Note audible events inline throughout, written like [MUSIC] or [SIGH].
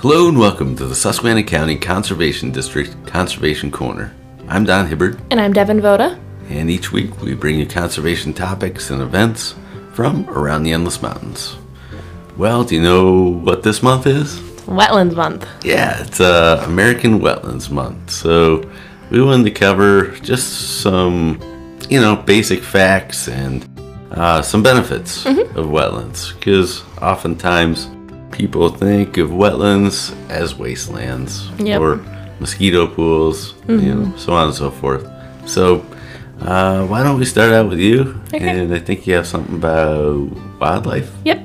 Hello and welcome to the Susquehanna County Conservation District Conservation Corner. I'm Don Hibbard, And I'm Devin Voda. and each week we bring you conservation topics and events from around the Endless Mountains. Well, do you know what this month is? Wetlands Month. Yeah, it's uh, American Wetlands Month. So we wanted to cover just some, you know, basic facts and uh, some benefits of wetlands. Because oftentimes people think of wetlands as wastelands Yep. or mosquito pools, you know, so on and so forth. So uh, why don't we start out with you? Okay. And I think you have something about wildlife. Yep.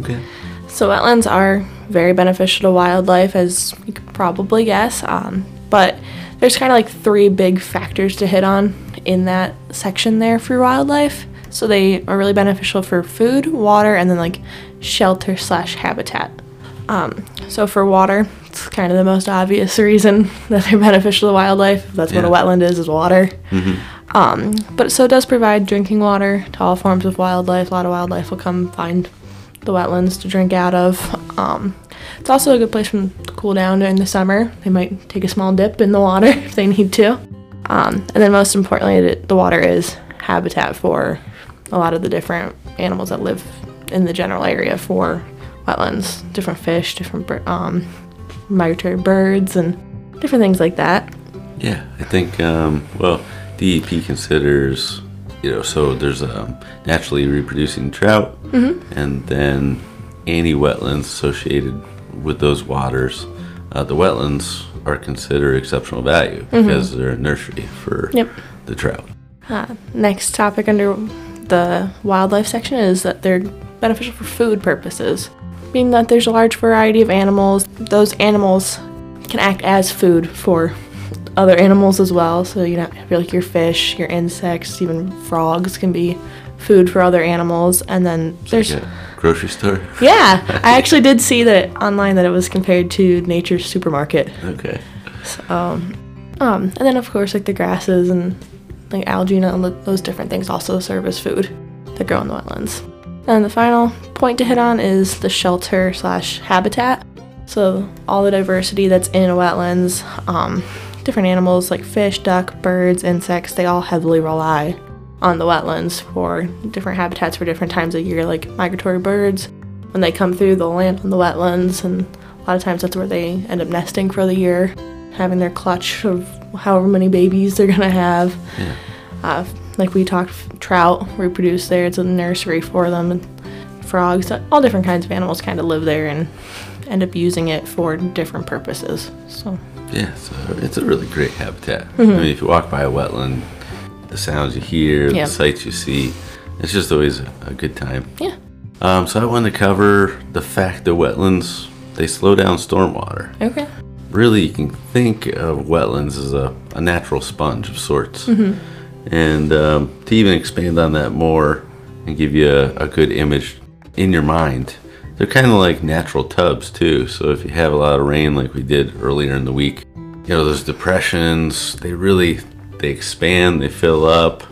Okay. So wetlands are very beneficial to wildlife, as you could probably guess. Um, but there's kind of like three big factors to hit on in that section there for wildlife. So they are really beneficial for food, water, and then like shelter slash habitat. Um, so for water, it's kind of the most obvious [LAUGHS] reason that they're beneficial to wildlife. That's what a wetland is, is water. Um, but so it does provide drinking water to all forms of wildlife. A lot of wildlife will come find the wetlands to drink out of. Um, it's also a good place to cool down during the summer. They might take a small dip in the water [LAUGHS] if they need to. Um, and then most importantly, the water is habitat for a lot of the different animals that live in the general area for wetlands. Different fish, different um, migratory birds, and different things like that. Yeah, I think, um, well, DEP considers, you know, so there's um, naturally reproducing trout and then any wetlands associated with those waters. Uh, the wetlands are considered exceptional value because they're a nursery for Yep. the trout. Uh, next topic under the wildlife section is that they're beneficial for food purposes, meaning that there's a large variety of animals. Those animals can act as food for other animals as well. So you know, like your fish, your insects, even frogs can be food for other animals. And then there's Yeah, grocery store. [LAUGHS] yeah, I [LAUGHS] actually did see that online that it was compared to nature's supermarket. Okay. Um, um, and then of course like the grasses and like algae and those different things also serve as food that grow in the wetlands. And the final point to hit on is the shelter slash habitat. So all the diversity that's in wetlands, um, different animals like fish, duck, birds, insects, they all heavily rely on the wetlands for different habitats for different times of year, like migratory birds. When they come through, they'll land on the wetlands, and a lot of times that's where they end up nesting for the year, having their clutch of however many babies they're gonna have. Yeah. Uh, like we talked, trout reproduce there. It's a nursery for them. And frogs, all different kinds of animals kind of live there and end up using it for different purposes. So Yeah, so it's a really great habitat. I mean, if you walk by a wetland, the sounds you hear, Yep. the sights you see, it's just always a, a good time. yeah, Um, so I wanted to cover the fact that wetlands they slow down stormwater. okay, Really, you can think of wetlands as a, a natural sponge of sorts. And um, to even expand on that more and give you a, a good image in your mind, they're kind of like natural tubs too. So if you have a lot of rain, like we did earlier in the week, you know those depressions, they really they expand, they fill up.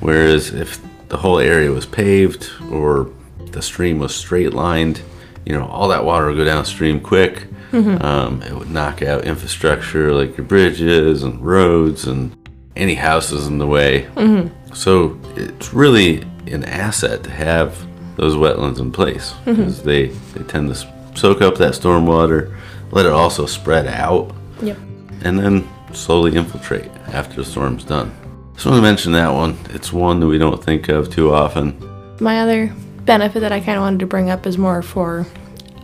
Whereas if the whole area was paved or the stream was straight lined, you know all that water will go downstream quick. Mm-hmm. Um, it would knock out infrastructure like your bridges and roads and any houses in the way. Mm-hmm. So it's really an asset to have those wetlands in place mm-hmm. because they, they tend to soak up that storm water, let it also spread out, yep, and then slowly infiltrate after the storm's done. Just want to mention that one. It's one that we don't think of too often. My other benefit that I kind of wanted to bring up is more for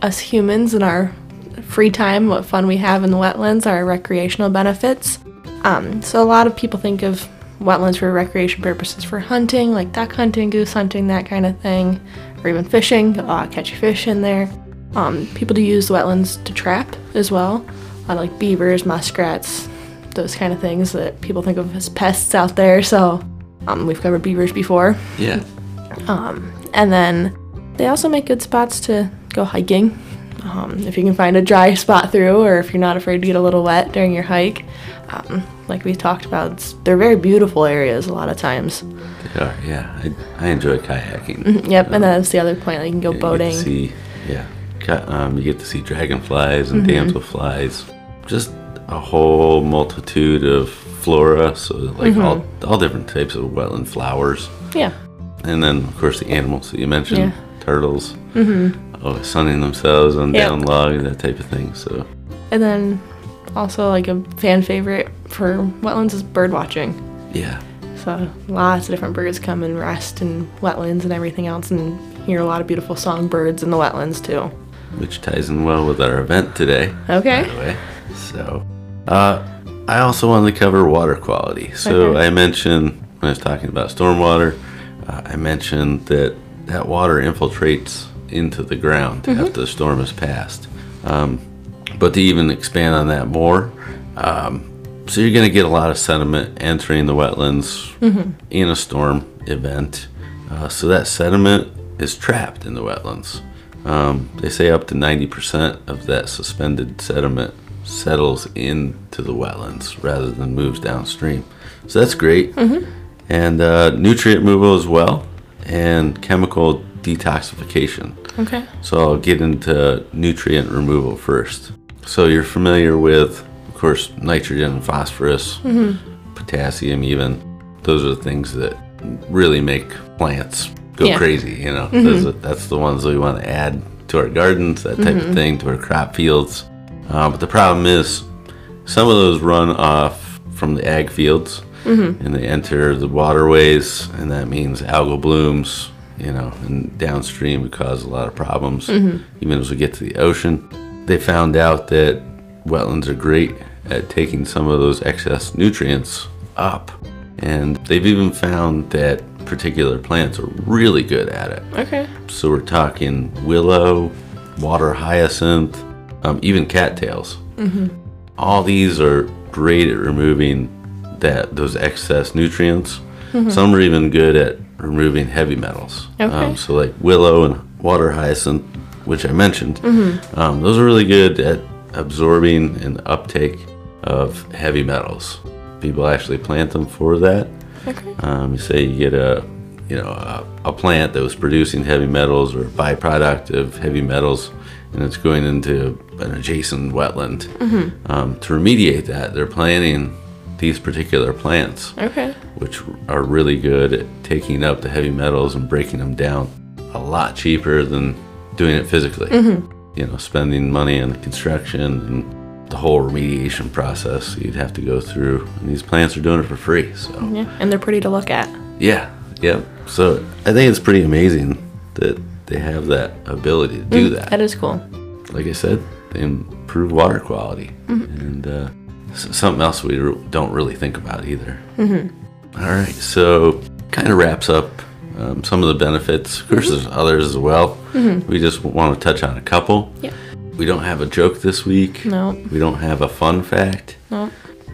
us humans and our free time, what fun we have in the wetlands, our recreational benefits. Um, so a lot of people think of wetlands for recreation purposes for hunting, like duck hunting, goose hunting, that kind of thing, or even fishing. Uh, catch your fish in there. Um, people do use the wetlands to trap as well, a lot of like beavers, muskrats, those kind of things that people think of as pests out there. So um, we've covered beavers before. Yeah. And then they also make good spots to go hiking. Um, if you can find a dry [LAUGHS] spot through, or if you're not afraid to get a little wet during your hike. Um, like we talked about, they're very beautiful areas a lot of times. They are. Yeah. I, I enjoy kayaking. Yep, and that's the other point. Like you can go to boating. see, yeah. Um, you get to see dragonflies and damselflies. Just a whole multitude of flora. So like all all different types of wetland flowers. Yeah. And then, of course, the animals that you mentioned Yeah. turtles, mm-hmm. Oh, sunning themselves on Yep. down log, that type of thing. So, And then also like a fan favorite for wetlands is bird watching. yeah. So lots of different birds come and rest in wetlands and everything else and hear a lot of beautiful songbirds in the wetlands too. Which ties in well with our event today, Okay. by the way. So, uh, I also wanted to cover water quality. So, Okay. I mentioned when I was talking about stormwater, uh, I mentioned that that water infiltrates into the ground after the storm has passed. Um, but to even expand on that more, um, so you're going to get a lot of sediment entering the wetlands in a storm event. Uh, so that sediment is trapped in the wetlands. Um, they say up to 90% of that suspended sediment settles into the wetlands rather than moves downstream. So that's great. And uh, nutrient removal as well, and chemical detoxification. Okay. So I'll get into nutrient removal first. So you're familiar with, of course, nitrogen and phosphorus, mm-hmm. potassium, even. Those are the things that really make plants go Yeah. crazy. You know, mm-hmm. Those are- that's the ones that we want to add to our gardens, that type of mm-hmm. thing, to our crop fields. Uh, but the problem is, some of those run off from the ag fields and they enter the waterways, and that means algal blooms, you know, and downstream it causes a lot of problems. Even as we get to the ocean, they found out that wetlands are great at taking some of those excess nutrients up, and they've even found that particular plants are really good at it. Okay. So we're talking willow, water hyacinth, um, even cattails. All these are great at removing that those excess nutrients. Some are even good at removing heavy metals. Okay. Um, so like willow and water hyacinth, which I mentioned, um, those are really good at absorbing and uptake of heavy metals. People actually plant them for that. Okay. Um, you say you get a, you know, a, a plant that was producing heavy metals or a byproduct of heavy metals, and it's going into an adjacent wetland. Um, to remediate that, they're planting these particular plants, Okay. Which are really good at taking up the heavy metals and breaking them down a lot cheaper than doing it physically. Mm-hmm. You know, spending money on the construction and the whole remediation process you'd have to go through. And these plants are doing it for free. So. Yeah. And they're pretty to look at. Yeah, yep. So I think it's pretty amazing that they have that ability to do mm, that. That is cool. Like I said, they improve water quality, mm-hmm. and uh, something else we don't really think about either. Mm-hmm. All right, so kind of wraps up um, some of the benefits. Of course, there's others as well. We just want to touch on a couple. Yep. We don't have a joke this week. No. We don't have a fun fact. No.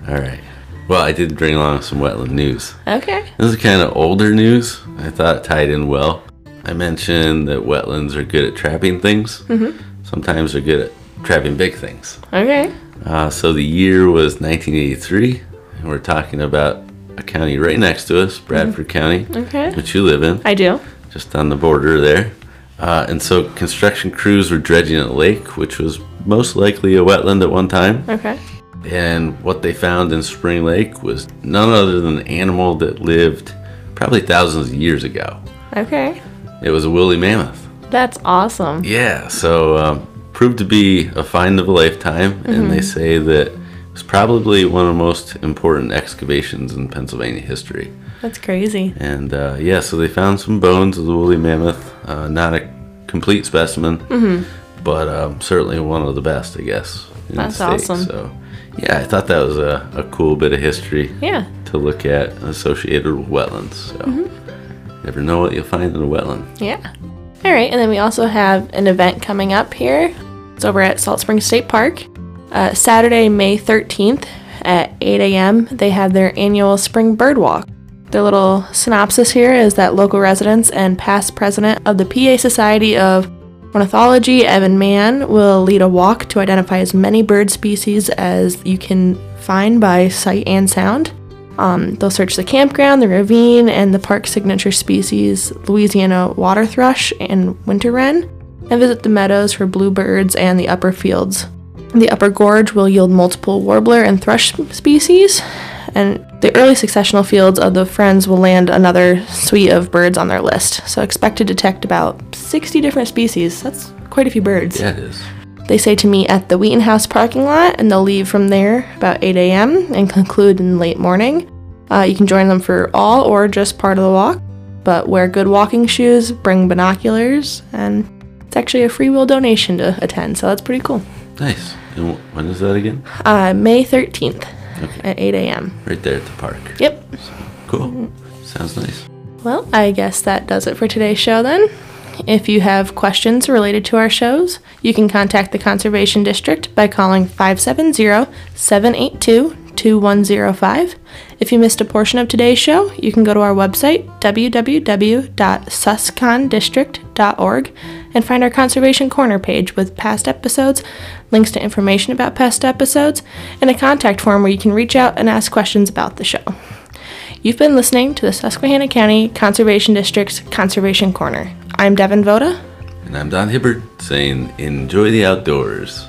All right. Well, I did bring along some wetland news. Okay. This is kind of older news. I thought it tied in well. I mentioned that wetlands are good at trapping things. Mm-hmm. Sometimes they're good at trapping big things. Okay. Uh, so the year was 1983, and we're talking about a county right next to us, Bradford County, Okay. which you live in, I do. just on the border there. Uh, and so construction crews were dredging a lake, which was most likely a wetland at one time. Okay. And what they found in Spring Lake was none other than an animal that lived probably thousands of years ago. Okay. It was a woolly mammoth. That's awesome. Yeah, so um, proved to be a find of a lifetime, and they say that was probably one of the most important excavations in Pennsylvania history. That's crazy. And uh, yeah, so they found some bones of the woolly mammoth. Uh, not a complete specimen, but um, certainly one of the best, I guess. in the That's state. awesome. So yeah, I thought that was a, a cool bit of history Yeah. to look at associated with wetlands. So never know what you'll find in a wetland. Yeah. All right, and then we also have an event coming up here. It's over at Salt Spring State Park. Uh, Saturday, May 13th at 8 a.m., they have their annual Spring Bird Walk. Their little synopsis here is that local residents and past president of the PA Society of Ornithology, Evan Mann, will lead a walk to identify as many bird species as you can find by sight and sound. Um, they'll search the campground, the ravine, and the park's signature species, Louisiana water thrush and winter wren. and visit the meadows for bluebirds and the upper fields. The upper gorge will yield multiple warbler and thrush species, and the early successional fields of the Friends will land another suite of birds on their list. So expect to detect about 60 different species. That's quite a few birds. Yeah, it is. They say to meet at the Wheaton House parking lot, and they'll leave from there about 8 a.m. and conclude in late morning. Uh, you can join them for all or just part of the walk, but wear good walking shoes, bring binoculars, and it's actually a free will donation to attend, so that's pretty cool. Nice. And wh- when is that again? Uh, May 13th Okay. at 8 a.m. Right there at the park. Yep. Cool. Sounds nice. Well, I guess that does it for today's show then. If you have questions related to our shows, you can contact the Conservation District by calling 570 782 2105. If you missed a portion of today's show, you can go to our website, www.suscondistrict.org, and find our Conservation Corner page with past episodes, links to information about past episodes, and a contact form where you can reach out and ask questions about the show. You've been listening to the Susquehanna County Conservation District's Conservation Corner. I'm Devin Voda. And I'm Don Hibbert saying enjoy the outdoors.